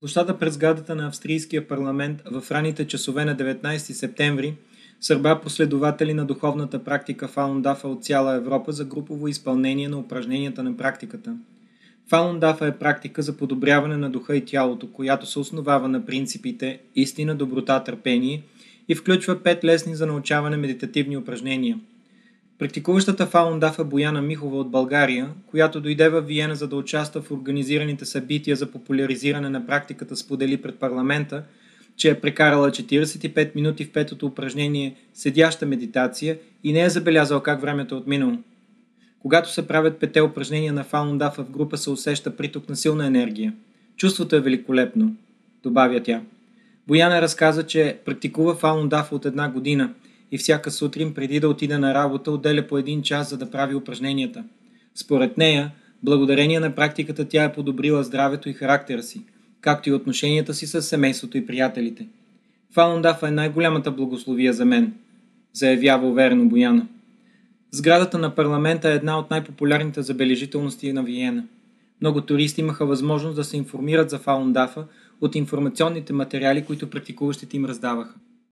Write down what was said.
площада през сградата на австрийския парламент в ранните часове на 19 септември сърба последователи на духовната практика Фалундафа от цяла Европа за групово изпълнение на упражненията на практиката. Фалундафа е практика за подобряване на духа и тялото, която се основава на принципите истина, доброта, търпение и включва пет лесни за научаване медитативни упражнения – Практикуващата фаундафа Бояна Михова от България, която дойде в Виена за да участва в организираните събития за популяризиране на практиката, сподели пред парламента, че е прекарала 45 минути в петото упражнение седяща медитация и не е забелязал как времето е отминало. Когато се правят пете упражнения на фаундафа в група се усеща приток на силна енергия. Чувството е великолепно, добавя тя. Бояна разказа, че практикува фаундафа от една година – и всяка сутрин преди да отида на работа отделя по един час за да прави упражненията. Според нея, благодарение на практиката тя е подобрила здравето и характера си, както и отношенията си с семейството и приятелите. Фалундафа е най-голямата благословия за мен, заявява уверено Бояна. Сградата на парламента е една от най-популярните забележителности на Виена. Много туристи имаха възможност да се информират за Фалундафа от информационните материали, които практикуващите им раздаваха.